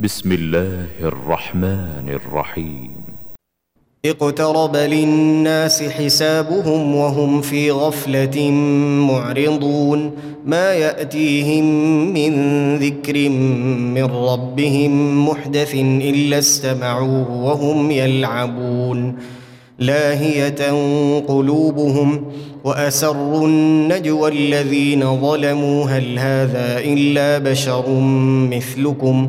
بسم الله الرحمن الرحيم. اقترب للناس حسابهم وهم في غفلة معرضون. ما يأتيهم من ذكر من ربهم محدث إلا استمعوه وهم يلعبون. لاهية قلوبهم وأسروا النجوى الذين ظلموا. هل هذا إلا بشر مثلكم؟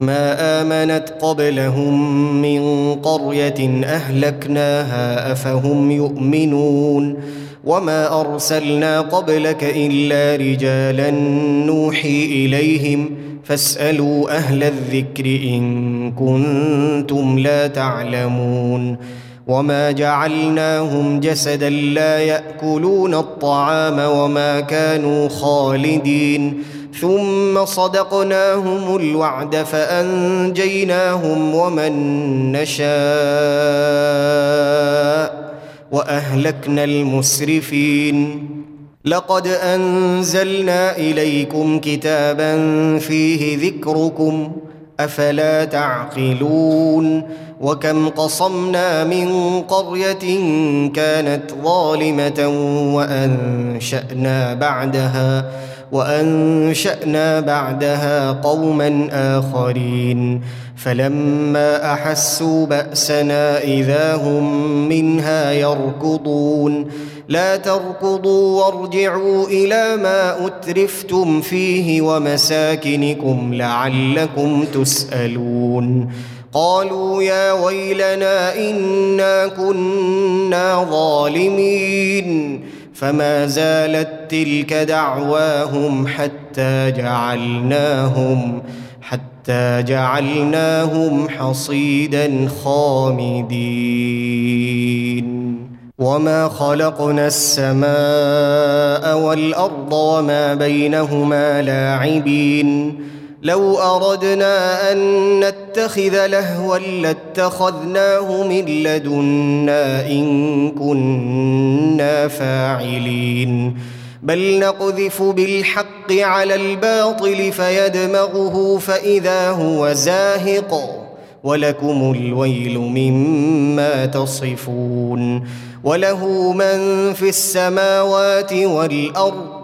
ما آمنت قبلهم من قرية أهلكناها أفهم يؤمنون وما أرسلنا قبلك إلا رجالا نوحي إليهم فاسألوا أهل الذكر إن كنتم لا تعلمون وما جعلناهم جسدا لا يأكلون الطعام وما كانوا خالدين ثم صدقناهم الوعد فأنجيناهم ومن نشاء وأهلكنا المسرفين. لقد أنزلنا إليكم كتابا فيه ذكركم أفلا تعقلون؟ وكم قصمنا من قرية كانت ظالمة وأنشأنا بعدها وأنشأنا بعدها قوما آخرين. فلما أحسوا بأسنا إذا هم منها يركضون. لا تركضوا وارجعوا إلى ما أترفتم فيه ومساكنكم لعلكم تسألون. قالوا يا ويلنا إنا كنا ظالمين. فما زالت تلك دعواهم حتى جعلناهم حتى جعلناهم حصيدا خامدين. وما خلقنا السماء والأرض وما بينهما لاعبين. لو أردنا أن نتخذ لهوا لاتخذناه من لدنا إن كنا فاعلين. بل نقذف بالحق على الباطل فيدمغه فإذا هو زاهق ولكم الويل مما تصفون. وله من في السماوات والأرض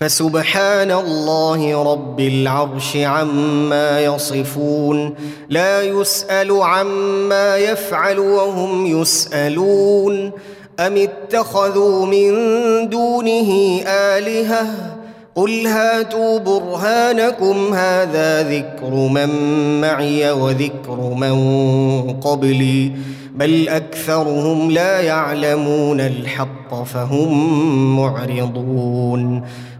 فسبحان الله رب العرش عما يصفون لا يسأل عما يفعل وهم يسألون. أم اتخذوا من دونه آلهة؟ قل هاتوا برهانكم هذا ذكر من معي وذكر من قبلي. بل أكثرهم لا يعلمون الحق فهم معرضون.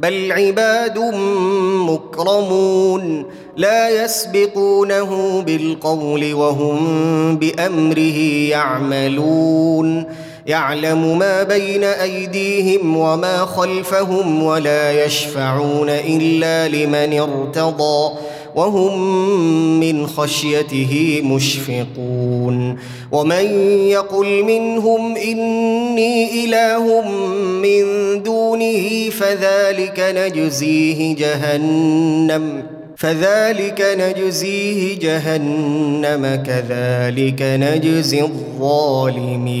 بل عباد مكرمون لا يسبقونه بالقول وهم بأمره يعملون. يعلم ما بين أيديهم وما خلفهم ولا يشفعون إلا لمن ارتضى. وهم من خشيته مشفقون. ومن يقل منهم إني إله من دونه فذلك نجزيه جهنم فذلك نجزيه جهنم كذلك نجزي الظالمين.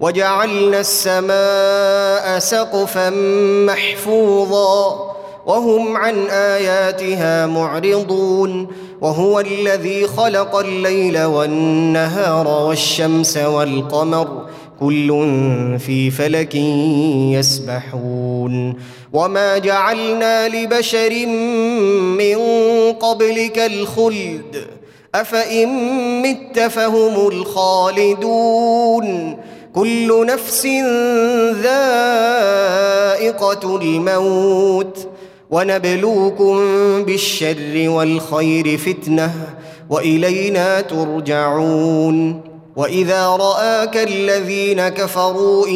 وجعلنا السماء سقفا محفوظا وهم عن آياتها معرضون وهو الذي خلق الليل والنهار والشمس والقمر كل في فلك يسبحون وما جعلنا لبشر من قبلك الخلد أفإن مت فهم الخالدون كل نفس ذائقة الموت ونبلوكم بالشر والخير فتنة وإلينا ترجعون. وإذا رآك الذين كفروا إن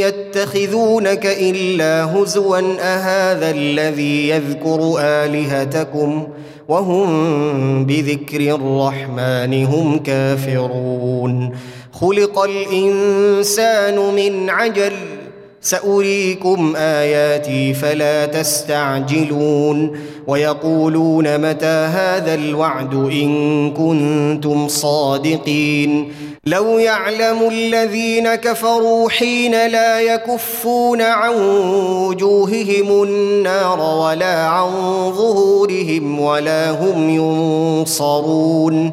يتخذونك إلا هزوا أهذا الذي يذكر آلهتكم؟ وهم بذكر الرحمن هم كافرون. خلق الإنسان من عجل سأريكم آياتي فلا تستعجلون. ويقولون متى هذا الوعد إن كنتم صادقين. لو يعلم الذين كفروا حين لا يكفون عن وجوههم النار ولا عن ظهورهم ولا هم ينصرون.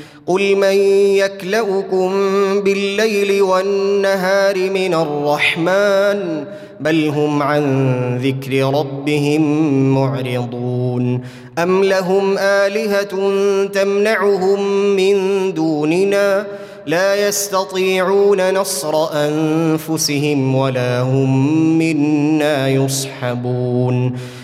قل من يكلاكم بالليل والنهار من الرحمن بل هم عن ذكر ربهم معرضون ام لهم الهه تمنعهم من دوننا لا يستطيعون نصر انفسهم ولا هم منا يصحبون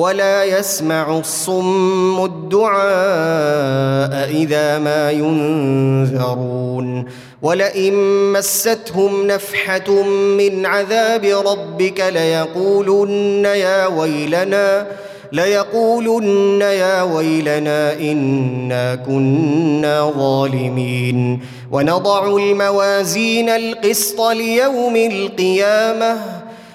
ولا يسمع الصم الدعاء إذا ما ينذرون ولئن مستهم نفحة من عذاب ربك ليقولن يا ويلنا ليقولن يا ويلنا إنا كنا ظالمين. ونضع الموازين القسط ليوم القيامة.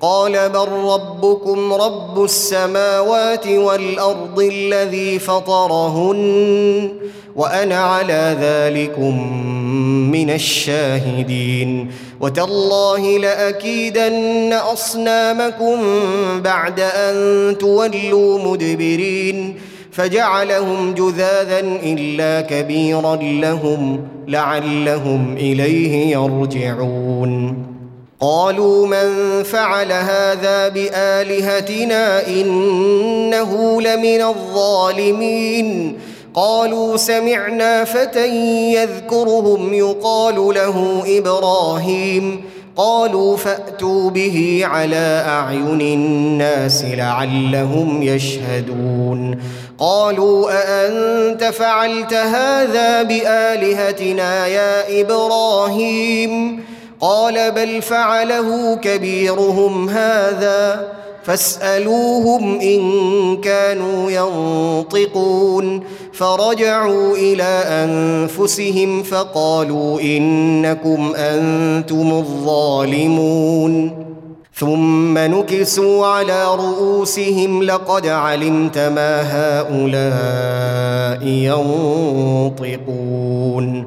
قال بل ربكم رب السماوات والأرض الذي فطرهن وأنا على ذلكم من الشاهدين وتالله لأكيدن أصنامكم بعد أن تولوا مدبرين فجعلهم جذاذا إلا كبيرا لهم لعلهم إليه يرجعون قالوا من فعل هذا بآلهتنا إنه لمن الظالمين. قالوا سمعنا فتى يذكرهم يقال له إبراهيم. قالوا فأتوا به على أعين الناس لعلهم يشهدون. قالوا أأنت فعلت هذا بآلهتنا يا إبراهيم؟ قال بل فعله كبيرهم هذا فاسألوهم إن كانوا ينطقون فرجعوا إلى أنفسهم فقالوا إنكم أنتم الظالمون ثم نكسوا على رؤوسهم لقد علمت ما هؤلاء ينطقون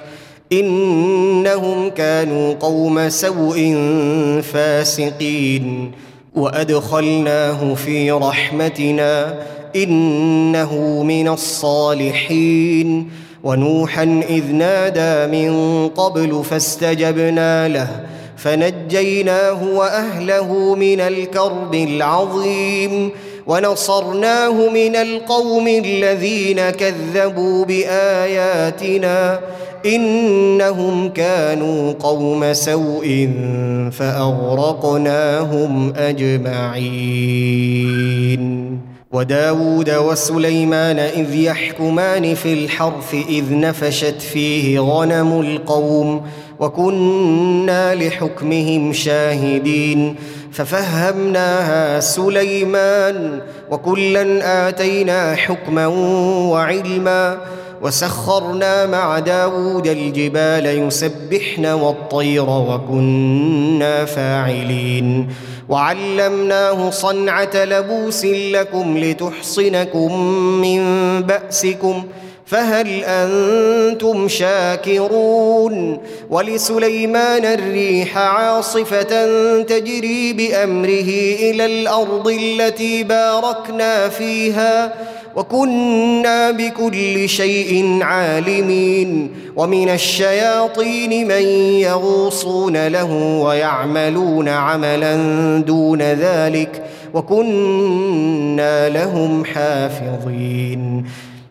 إنهم كانوا قوم سوء فاسقين. وأدخلناه في رحمتنا إنه من الصالحين. ونوحا إذ نادى من قبل فاستجبنا له فنجيناه وأهله من الكرب العظيم. ونصرناه من القوم الذين كذبوا بآياتنا إنهم كانوا قوم سوء فأغرقناهم أجمعين. وداود وسليمان إذ يحكمان في الحرث إذ نفشت فيه غنم القوم وكنا لحكمهم شاهدين. ففهمناها سليمان وكلا آتينا حكما وعلما وسخرنا مع داود الجبال يسبحن والطير وكنا فاعلين وعلمناه صنعة لبوس لكم لتحصنكم من بأسكم فهل أنتم شاكرون؟ ولسليمان الريح عاصفة تجري بأمره إلى الأرض التي باركنا فيها وكنا بكل شيء عالمين. ومن الشياطين من يغوصون له ويعملون عملا دون ذلك وكنا لهم حافظين.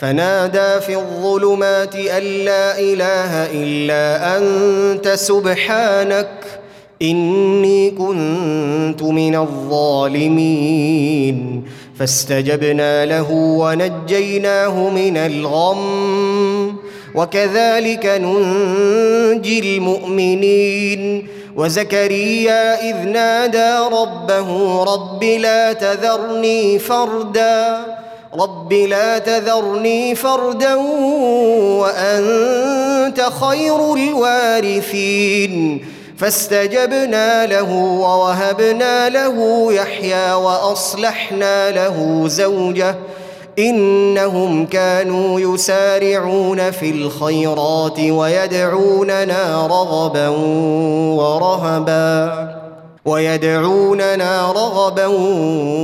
فنادى في الظلمات أن لا إله إلا أنت سبحانك إني كنت من الظالمين. فاستجبنا له ونجيناه من الغم. وكذلك ننجي المؤمنين. وزكريا إذ نادى ربه رب لا تذرني فردا. رب لا تذرني فردا وانت خير الوارثين فاستجبنا له ووهبنا له يحيى واصلحنا له زوجه انهم كانوا يسارعون في الخيرات ويدعوننا رغبا ورهبا ويدعوننا رغبا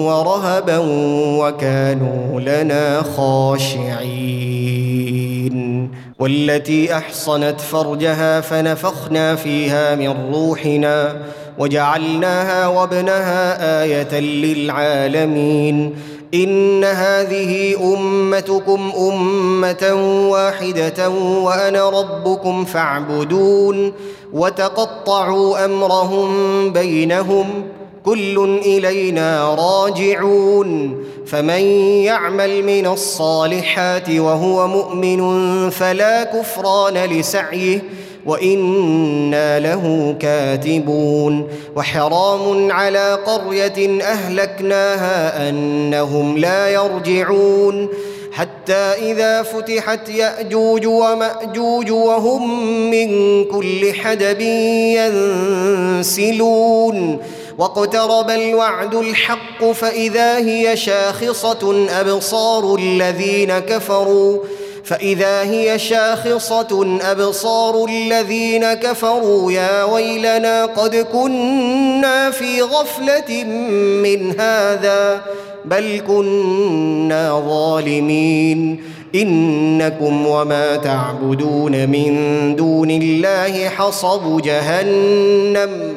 ورهبا وكانوا لنا خاشعين. والتي أحصنت فرجها فنفخنا فيها من روحنا وجعلناها وابنها آية للعالمين. إن هذه أمتكم أمة واحدة وأنا ربكم فاعبدون وتقطعوا أمرهم بينهم كل إلينا راجعون فمن يعمل من الصالحات وهو مؤمن فلا كفران لسعيه وإنا له كاتبون وحرام على قرية أهلكناها أنهم لا يرجعون حتى إذا فتحت يأجوج ومأجوج وهم من كل حدب ينسلون واقترب الوعد الحق فإذا هي شاخصة أبصار الذين كفروا فإذا هي شاخصة أبصار الذين كفروا يا ويلنا قد كنا في غفلة من هذا بل كنا ظالمين. إنكم وما تعبدون من دون الله حصب جهنم.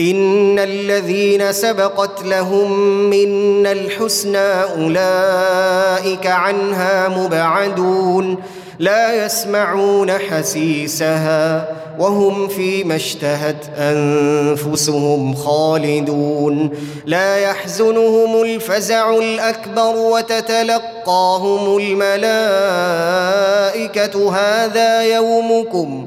إن الذين سبقت لهم منا الحسنى أولئك عنها مبعدون لا يسمعون حسيسها وهم فيما اشتهت أنفسهم خالدون لا يحزنهم الفزع الأكبر وتتلقاهم الملائكة هذا يومكم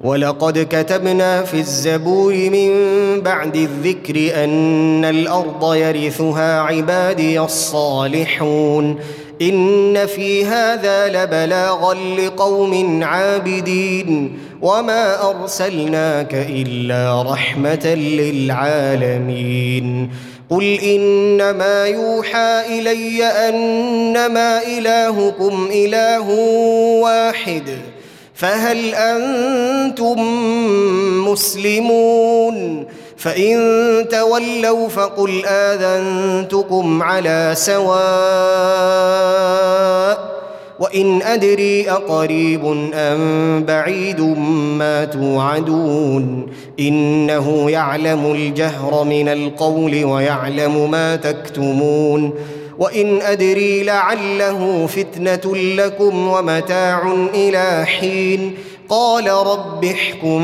ولقد كتبنا في الزبور من بعد الذكر أن الأرض يرثها عبادي الصالحون إن في هذا لبلاغا لقوم عابدين وما أرسلناك إلا رحمة للعالمين قل إنما يوحى إلي أنما إلهكم إله واحد فهل أنتم مسلمون؟ فإن تولوا فقل آذنتكم على سواء وإن أدري أقريب أم بعيد ما توعدون. إنه يعلم الجهر من القول ويعلم ما تكتمون. وإن أدري لعله فتنة لكم ومتاع إلى حين. قال رب احكم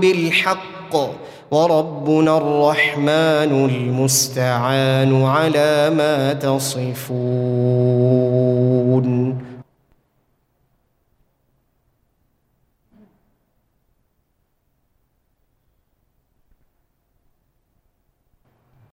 بالحق وربنا الرحمن المستعان على ما تصفون.